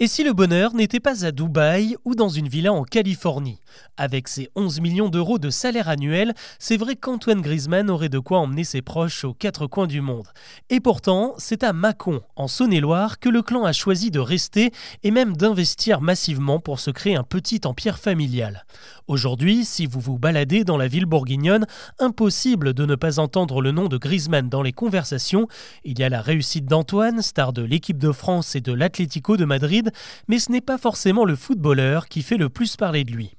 Et si le bonheur n'était pas à Dubaï ou dans une villa en Californie? Avec ses 11 millions d'euros de salaire annuel, c'est vrai qu'Antoine Griezmann aurait de quoi emmener ses proches aux quatre coins du monde. Et pourtant, c'est à Mâcon, en Saône-et-Loire, que le clan a choisi de rester et même d'investir massivement pour se créer un petit empire familial. Aujourd'hui, si vous vous baladez dans la ville bourguignonne, impossible de ne pas entendre le nom de Griezmann dans les conversations. Il y a la réussite d'Antoine, star de l'équipe de France et de l'Atlético de Madrid, mais ce n'est pas forcément le footballeur qui fait le plus parler de lui.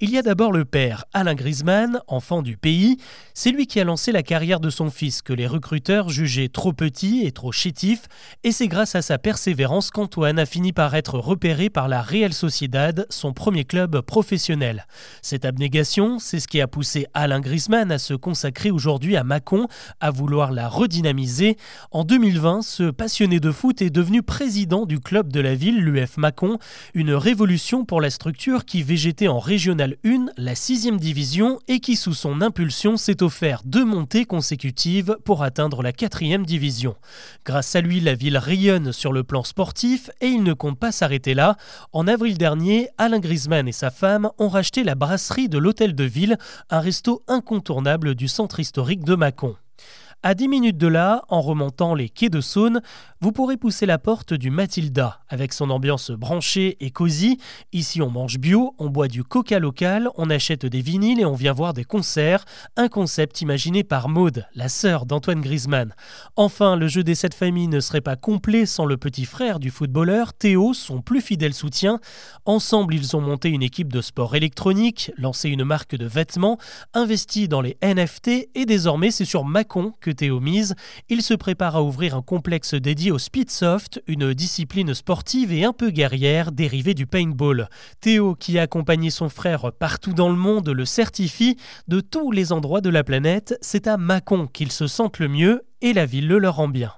Il y a d'abord le père, Alain Griezmann, enfant du pays. C'est lui qui a lancé la carrière de son fils que les recruteurs jugeaient trop petit et trop chétif, et c'est grâce à sa persévérance qu'Antoine a fini par être repéré par la Real Sociedad, son premier club professionnel. Cette abnégation, c'est ce qui a poussé Alain Griezmann à se consacrer aujourd'hui à Mâcon, à vouloir la redynamiser. En 2020, ce passionné de foot est devenu président du club de la ville, l'UF Mâcon, une révolution pour la structure qui végétait en Régionale 1, la 6 division, et qui sous son impulsion s'est offert deux montées consécutives pour atteindre la 4 division. Grâce à lui, la ville rayonne sur le plan sportif et il ne compte pas s'arrêter là. En avril dernier, Alain Griezmann et sa femme ont racheté la brasserie de l'Hôtel de Ville, un resto incontournable du centre historique de Mâcon. À 10 minutes de là, en remontant les quais de Saône, vous pourrez pousser la porte du Matilda, avec son ambiance branchée et cosy. Ici, on mange bio, on boit du coca local, on achète des vinyles et on vient voir des concerts. Un concept imaginé par Maude, la sœur d'Antoine Griezmann. Enfin, le jeu des sept familles ne serait pas complet sans le petit frère du footballeur, Théo, son plus fidèle soutien. Ensemble, ils ont monté une équipe de sport électronique, lancé une marque de vêtements, investi dans les NFT et désormais, c'est sur Macon que Théo mise. Il se prépare à ouvrir un complexe dédié au speedsoft, une discipline sportive et un peu guerrière dérivée du paintball. Théo, qui a accompagné son frère partout dans le monde, le certifie. De tous les endroits de la planète, c'est à Mâcon qu'ils se sentent le mieux et la ville le leur rend bien.